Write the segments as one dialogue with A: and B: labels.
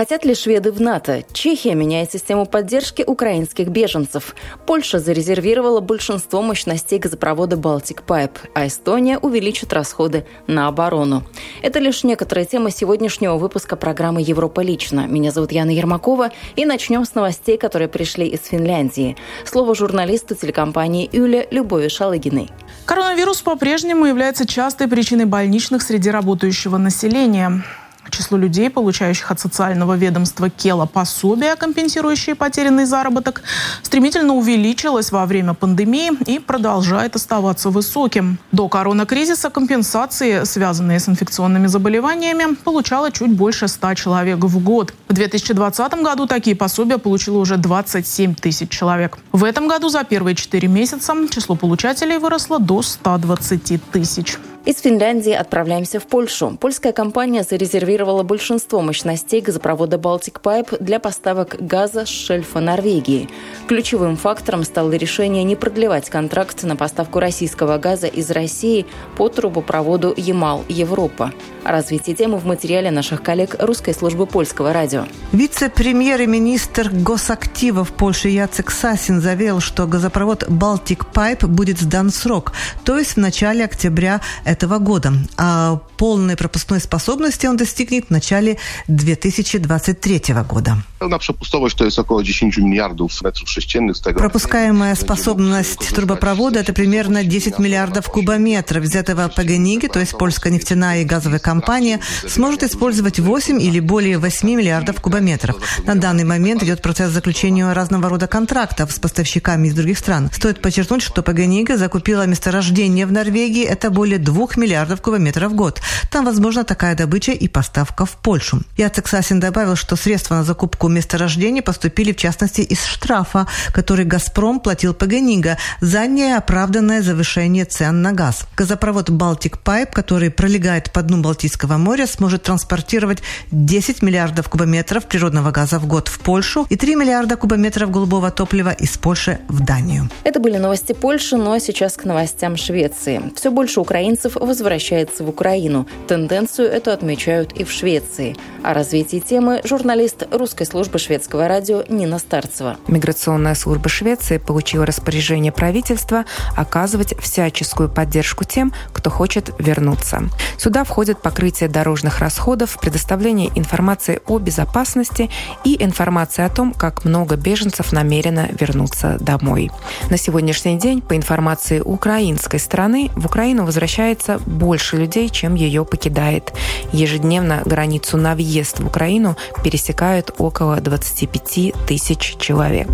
A: Хотят ли шведы в НАТО? Чехия меняет систему поддержки украинских беженцев. Польша зарезервировала большинство мощностей газопровода «Балтик Пайп», а Эстония увеличит расходы на оборону. Это лишь некоторые темы сегодняшнего выпуска программы «Европа лично». Меня зовут Яна Ермакова, и начнем с новостей, которые пришли из Финляндии. Слово журналисту телекомпании «Юля» Любови Шалыгиной.
B: Коронавирус по-прежнему является частой причиной больничных среди работающего населения. Число людей, получающих от социального ведомства Кела пособия, компенсирующие потерянный заработок, стремительно увеличилось во время пандемии и продолжает оставаться высоким. До коронакризиса компенсации, связанные с инфекционными заболеваниями, получало чуть больше 100 человек в год. В 2020 году такие пособия получило уже 27 тысяч человек. В этом году за первые 4 месяца число получателей выросло до 120 тысяч.
A: Из Финляндии отправляемся в Польшу. Польская компания зарезервировала большинство мощностей газопровода «Балтик Пайп» для поставок газа с шельфа Норвегии. Ключевым фактором стало решение не продлевать контракт на поставку российского газа из России по трубопроводу «Ямал-Европа». О развитии темы в материале наших коллег русской службы польского радио.
C: Вице-премьер и министр госактивов Польши Яцек Сасин заверил, что газопровод «Балтик Пайп» будет сдан в срок, то есть в начале октября этого года. А полной пропускной способности он достигнет в начале 2023 года.
D: Pełna przepustowość to jest około 10 miliardów metrów sześciennych z tego.
C: Пропускаемая способность трубопровода – это примерно 10 миллиардов кубометров. Из этого ПГНИГИ, то есть польская нефтяная и газовая компания, сможет использовать 8 или более 8 миллиардов кубометров. На данный момент идет процесс заключения разного рода контрактов с поставщиками из других стран. Стоит подчеркнуть, что ПГНИГа закупила месторождение в Норвегии – это более 2 миллиардов кубометров в год. Там возможна такая добыча и поставка в Польшу. Яцек Сасин добавил, что средства на закупку месторождений поступили в частности из штрафа, который «Газпром» платил ПГНИГа за неоправданное завышение цен на газ. Газопровод «Балтик Пайп», который пролегает по дну Балтийского моря, сможет транспортировать 10 миллиардов кубометров природного газа в год в Польшу и 3 миллиарда кубометров голубого топлива из Польши в Данию.
A: Это были новости Польши, но сейчас к новостям Швеции. Все больше украинцев возвращается в Украину. Тенденцию эту отмечают и в Швеции. О развитии темы журналист русской службы шведского радио Нина Старцева.
E: Миграционная служба Швеции получила распоряжение правительства оказывать всяческую поддержку тем, кто хочет вернуться. Сюда входит покрытие дорожных расходов, предоставление информации о безопасности и информация о том, как много беженцев намерено вернуться домой. На сегодняшний день, по информации украинской стороны, в Украину возвращается больше людей, чем ее покидает. Ежедневно границу на въезд в Украину пересекают около 25 тысяч человек.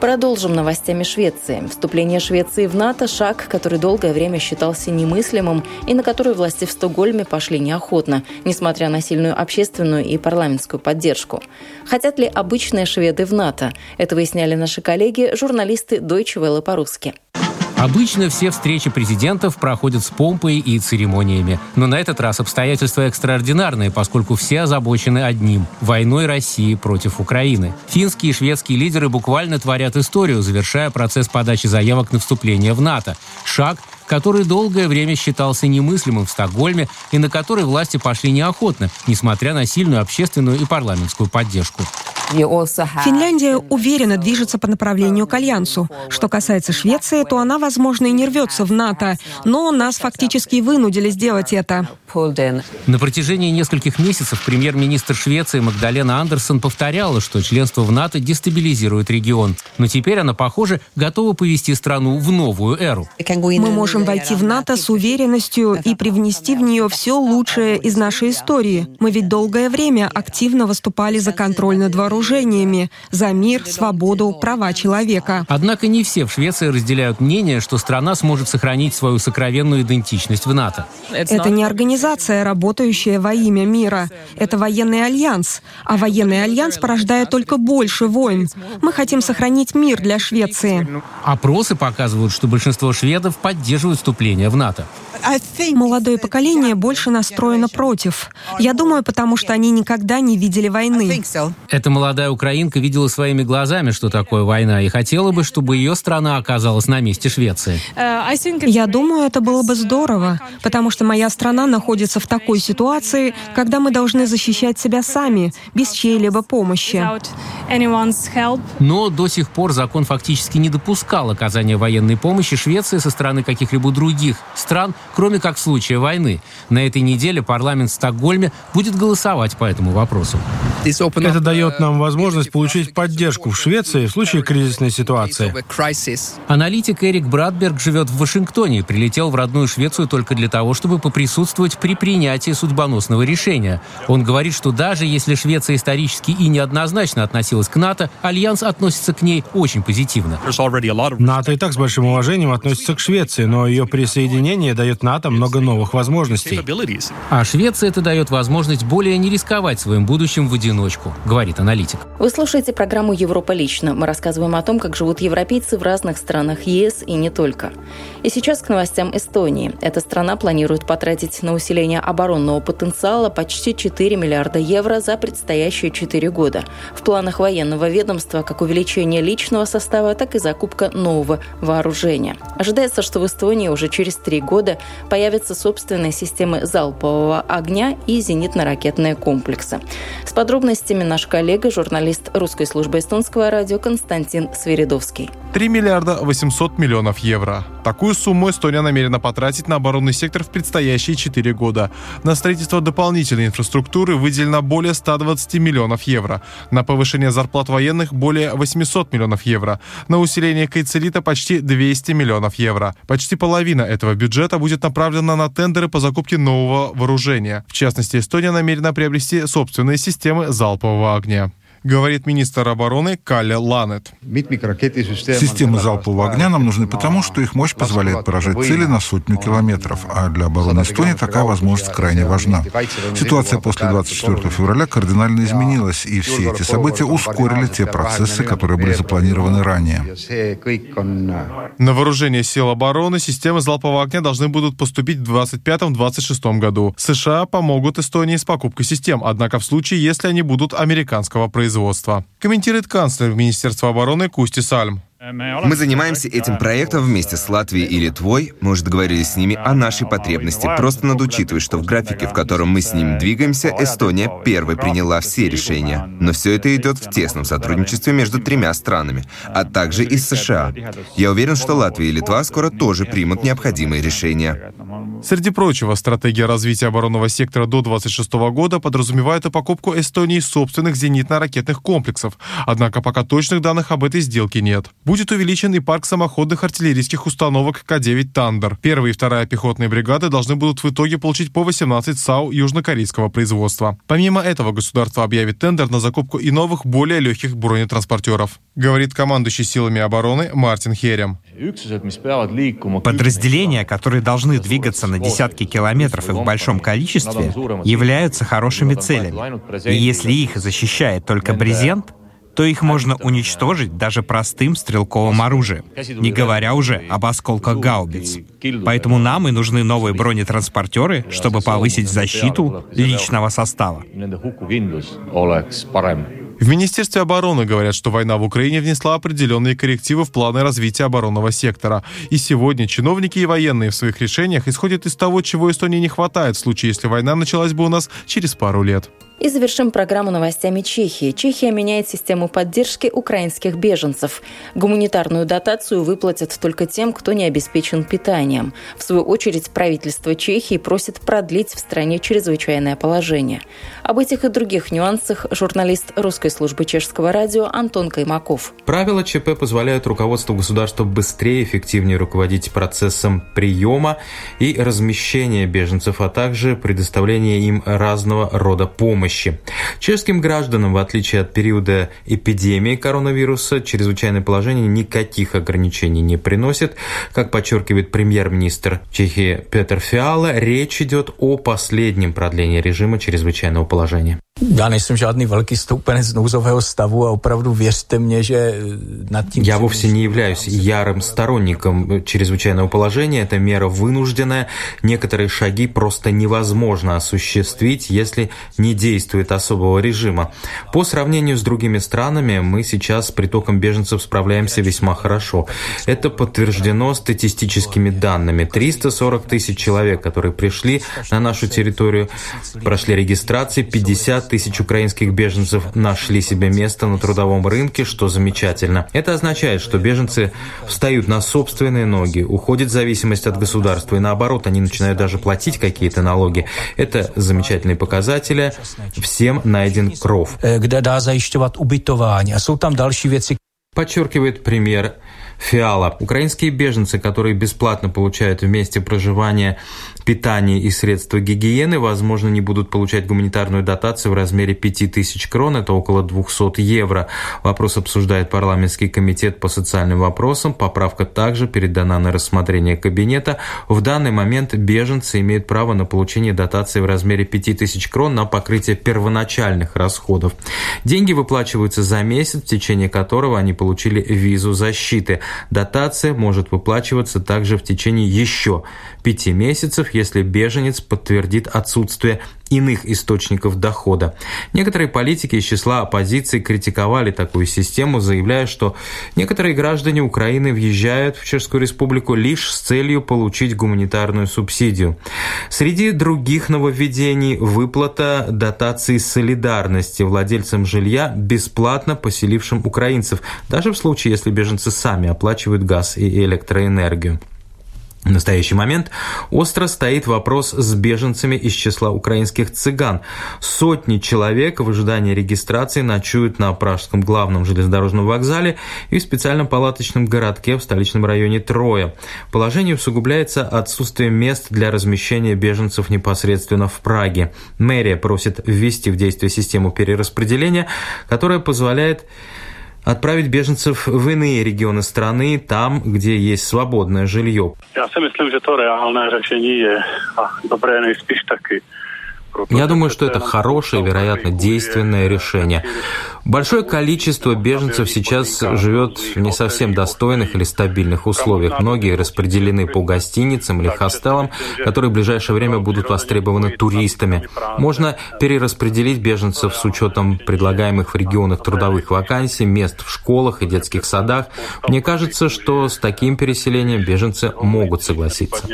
A: Продолжим новостями Швеции. Вступление Швеции в НАТО – шаг, который долгое время считался немыслимым и на который власти в Стокгольме пошли неохотно, несмотря на сильную общественную и парламентскую поддержку. Хотят ли обычные шведы в НАТО? Это выясняли наши коллеги, журналисты Deutsche Welle по-русски.
F: Обычно все встречи президентов проходят с помпой и церемониями. Но на этот раз обстоятельства экстраординарные, поскольку все озабочены одним – войной России против Украины. Финские и шведские лидеры буквально творят историю, завершая процесс подачи заявок на вступление в НАТО. Шаг, который долгое время считался немыслимым в Стокгольме и на который власти пошли неохотно, несмотря на сильную общественную и парламентскую поддержку.
G: Финляндия уверенно движется по направлению к Альянсу. Что касается Швеции, то она, возможно, и не рвется в НАТО, но нас фактически вынудили сделать это.
F: На протяжении нескольких месяцев премьер-министр Швеции Магдалена Андерсон повторяла, что членство в НАТО дестабилизирует регион. Но теперь она, похоже, готова повести страну в новую эру.
G: Мы можем войти в НАТО с уверенностью и привнести в нее все лучшее из нашей истории. Мы ведь долгое время активно выступали за контроль над вооружением вооружениями за мир, свободу, права человека.
F: Однако не все в Швеции разделяют мнение, что страна сможет сохранить свою сокровенную идентичность в НАТО.
G: Это не организация, работающая во имя мира. Это военный альянс. А военный альянс порождает только больше войн. Мы хотим сохранить мир для Швеции.
F: Опросы показывают, что большинство шведов поддерживают вступление в НАТО.
G: Молодое поколение больше настроено против. Я думаю, потому что они никогда не видели войны.
F: Эта молодая украинка видела своими глазами, что такое война, и хотела бы, чтобы ее страна оказалась на месте Швеции.
G: Я думаю, это было бы здорово, потому что моя страна находится в такой ситуации, когда мы должны защищать себя сами, без чьей-либо помощи.
F: Но до сих пор закон фактически не допускал оказания военной помощи Швеции со стороны каких-либо других стран, кроме как в случае войны. На этой неделе парламент в Стокгольме будет голосовать по этому вопросу.
H: Это дает нам возможность получить поддержку в Швеции в случае кризисной ситуации.
F: Аналитик Эрик Братберг живет в Вашингтоне и прилетел в родную Швецию только для того, чтобы поприсутствовать при принятии судьбоносного решения. Он говорит, что даже если Швеция исторически и неоднозначно относилась к НАТО, Альянс относится к ней очень позитивно.
H: НАТО и так с большим уважением относится к Швеции, но ее присоединение дает НАТО много новых возможностей.
F: А Швеция это дает возможность более не рисковать своим будущим в одиночку, говорит аналитик.
A: Вы слушаете программу «Европа лично». Мы рассказываем о том, как живут европейцы в разных странах ЕС и не только. И сейчас к новостям Эстонии. Эта страна планирует потратить на усиление оборонного потенциала почти 4 миллиарда евро за предстоящие 4 года. В планах военного ведомства как увеличение личного состава, так и закупка нового вооружения. Ожидается, что в Эстонии уже через три года появятся собственные системы залпового огня и зенитно-ракетные комплексы. С подробностями наш коллега, журналист русской службы эстонского радио Константин Свиридовский.
I: 3 миллиарда 800 миллионов евро. Такую сумму Эстония намерена потратить на оборонный сектор в предстоящие 4 года. На строительство дополнительной инфраструктуры выделено более 120 миллионов евро. На повышение зарплат военных более 800 миллионов евро. На усиление Кайцелита почти 200 миллионов евро. Почти половина этого бюджета будет направлена на тендеры по закупке нового вооружения. В частности, Эстония намерена приобрести собственные системы залпового огня говорит министр обороны Калле Ланет.
J: Системы залпового огня нам нужны потому, что их мощь позволяет поражать цели на сотню километров, а для обороны Эстонии такая возможность крайне важна. Ситуация после 24 февраля кардинально изменилась, и все эти события ускорили те процессы, которые были запланированы ранее.
I: На вооружение сил обороны системы залпового огня должны будут поступить в 2025-2026 году. США помогут Эстонии с покупкой систем, однако в случае, если они будут американского производства производства, комментирует канцлер Министерства обороны Кусти Сальм.
K: Мы занимаемся этим проектом вместе с Латвией и Литвой. Мы уже договорились с ними о нашей потребности. Просто надо учитывать, что в графике, в котором мы с ним двигаемся, Эстония первой приняла все решения. Но все это идет в тесном сотрудничестве между тремя странами, а также и с США. Я уверен, что Латвия и Литва скоро тоже примут необходимые решения.
I: Среди прочего, стратегия развития оборонного сектора до 2026 года подразумевает и покупку Эстонии собственных зенитно-ракетных комплексов. Однако пока точных данных об этой сделке нет будет увеличен и парк самоходных артиллерийских установок К-9 «Тандер». Первая и вторая пехотные бригады должны будут в итоге получить по 18 САУ южнокорейского производства. Помимо этого, государство объявит тендер на закупку и новых, более легких бронетранспортеров, говорит командующий силами обороны Мартин Херем.
L: Подразделения, которые должны двигаться на десятки километров и в большом количестве, являются хорошими целями. И если их защищает только брезент, то их можно уничтожить даже простым стрелковым оружием, не говоря уже об осколках гаубиц. Поэтому нам и нужны новые бронетранспортеры, чтобы повысить защиту личного состава.
I: В Министерстве обороны говорят, что война в Украине внесла определенные коррективы в планы развития оборонного сектора. И сегодня чиновники и военные в своих решениях исходят из того, чего Эстонии не хватает в случае, если война началась бы у нас через пару лет.
A: И завершим программу новостями Чехии. Чехия меняет систему поддержки украинских беженцев. Гуманитарную дотацию выплатят только тем, кто не обеспечен питанием. В свою очередь, правительство Чехии просит продлить в стране чрезвычайное положение. Об этих и других нюансах журналист русской службы чешского радио Антон Каймаков.
M: Правила ЧП позволяют руководству государства быстрее и эффективнее руководить процессом приема и размещения беженцев, а также предоставления им разного рода помощи помощи. Чешским гражданам, в отличие от периода эпидемии коронавируса, чрезвычайное положение никаких ограничений не приносит. Как подчеркивает премьер-министр Чехии Петр Фиала, речь идет о последнем продлении режима чрезвычайного положения.
N: Že над tím...
M: Я вовсе не являюсь ярым сторонником чрезвычайного положения. Это мера вынужденная. Некоторые шаги просто невозможно осуществить, если не действует особого режима. По сравнению с другими странами, мы сейчас с притоком беженцев справляемся весьма хорошо. Это подтверждено статистическими данными. 340 тысяч человек, которые пришли на нашу территорию, прошли регистрации, 50 тысяч украинских беженцев нашли себе место на трудовом рынке, что замечательно. Это означает, что беженцы встают на собственные ноги, уходит зависимость от государства, и наоборот, они начинают даже платить какие-то налоги. Это замечательные показатели. Всем найден кров.
N: Где да заищивать ubytování. А jsou tam další věci.
M: Подчеркивает премьер Фиала. Украинские беженцы, которые бесплатно получают в месте проживания питание и средства гигиены, возможно, не будут получать гуманитарную дотацию в размере 5000 крон, это около 200 евро. Вопрос обсуждает парламентский комитет по социальным вопросам. Поправка также передана на рассмотрение кабинета. В данный момент беженцы имеют право на получение дотации в размере 5000 крон на покрытие первоначальных расходов. Деньги выплачиваются за месяц, в течение которого они получили визу защиты. Дотация может выплачиваться также в течение еще пяти месяцев, если беженец подтвердит отсутствие иных источников дохода. Некоторые политики из числа оппозиции критиковали такую систему, заявляя, что некоторые граждане Украины въезжают в Чешскую республику лишь с целью получить гуманитарную субсидию. Среди других нововведений выплата дотации солидарности владельцам жилья бесплатно поселившим украинцев, даже в случае, если беженцы сами оплачивают газ и электроэнергию. В настоящий момент остро стоит вопрос с беженцами из числа украинских цыган. Сотни человек в ожидании регистрации ночуют на Пражском главном железнодорожном вокзале и в специальном палаточном городке в столичном районе Троя. Положение усугубляется отсутствием мест для размещения беженцев непосредственно в Праге. Мэрия просит ввести в действие систему перераспределения, которая позволяет отправить беженцев в иные регионы страны, там, где есть свободное жилье.
O: Я si myslím, že to reálné řešení je a dobré nejspíš.
M: Я думаю, что это хорошее, вероятно, действенное решение. Большое количество беженцев сейчас живет в не совсем достойных или стабильных условиях. Многие распределены по гостиницам или хостелам, которые в ближайшее время будут востребованы туристами. Можно перераспределить беженцев с учетом предлагаемых в регионах трудовых вакансий, мест в школах и детских садах. Мне кажется, что с таким переселением беженцы могут согласиться.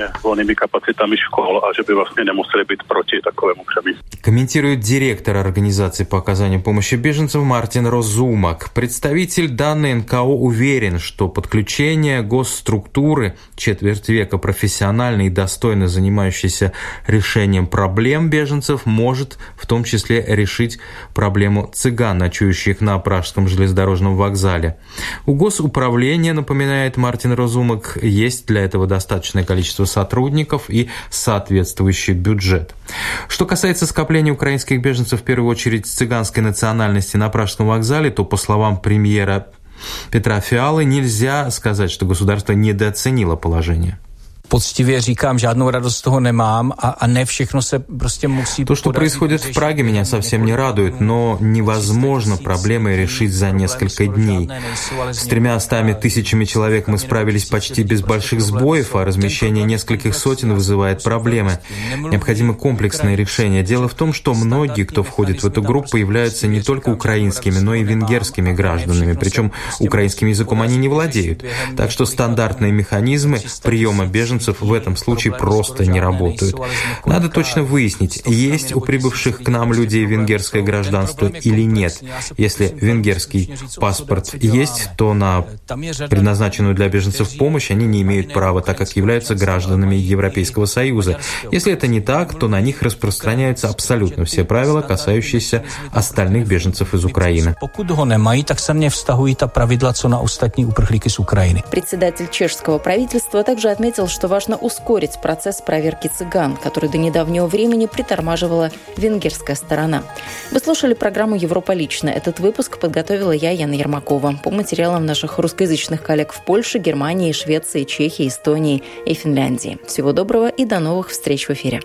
M: Комментирует директор организации по оказанию помощи беженцам Мартин Розумак. Представитель данной НКО уверен, что подключение госструктуры четверть века профессионально и достойно занимающейся решением проблем беженцев может в том числе решить проблему цыган, ночующих на Пражском железнодорожном вокзале. У госуправления, напоминает Мартин Розумак, есть для этого достаточное количество сотрудников и соответствующий бюджет. Что касается скопления украинских беженцев, в первую очередь цыганской национальности на Пражском вокзале, то, по словам премьера Петра Фиалы, нельзя сказать, что государство недооценило положение.
N: Пoctivě říkám, žádnou radost z toho nemám a, a ne všechno se prostě musí...
M: То, что происходит в Праге, меня совсем не радует, но невозможно проблемы решить за несколько дней. С тремя стами тысячами человек мы справились почти без больших сбоев, а размещение нескольких сотен вызывает проблемы. Необходимо комплексное решение. Дело в том, что многие, кто входит в эту группу, являются не только украинскими, но и венгерскими гражданами, причем украинским языком они не владеют. Так что стандартные механизмы приема беженцев беженцев в этом случае просто не работают. Надо точно выяснить, есть у прибывших к нам людей венгерское гражданство или нет. Если венгерский паспорт есть, то на предназначенную для беженцев помощь они не имеют права, так как являются гражданами Европейского Союза. Если это не так, то на них распространяются абсолютно все правила, касающиеся остальных беженцев из Украины.
N: Председатель
A: чешского правительства также отметил, что что важно ускорить процесс проверки цыган, который до недавнего времени притормаживала венгерская сторона. Вы слушали программу «Европа лично». Этот выпуск подготовила я, Яна Ермакова. По материалам наших русскоязычных коллег в Польше, Германии, Швеции, Чехии, Эстонии и Финляндии. Всего доброго и до новых встреч в эфире.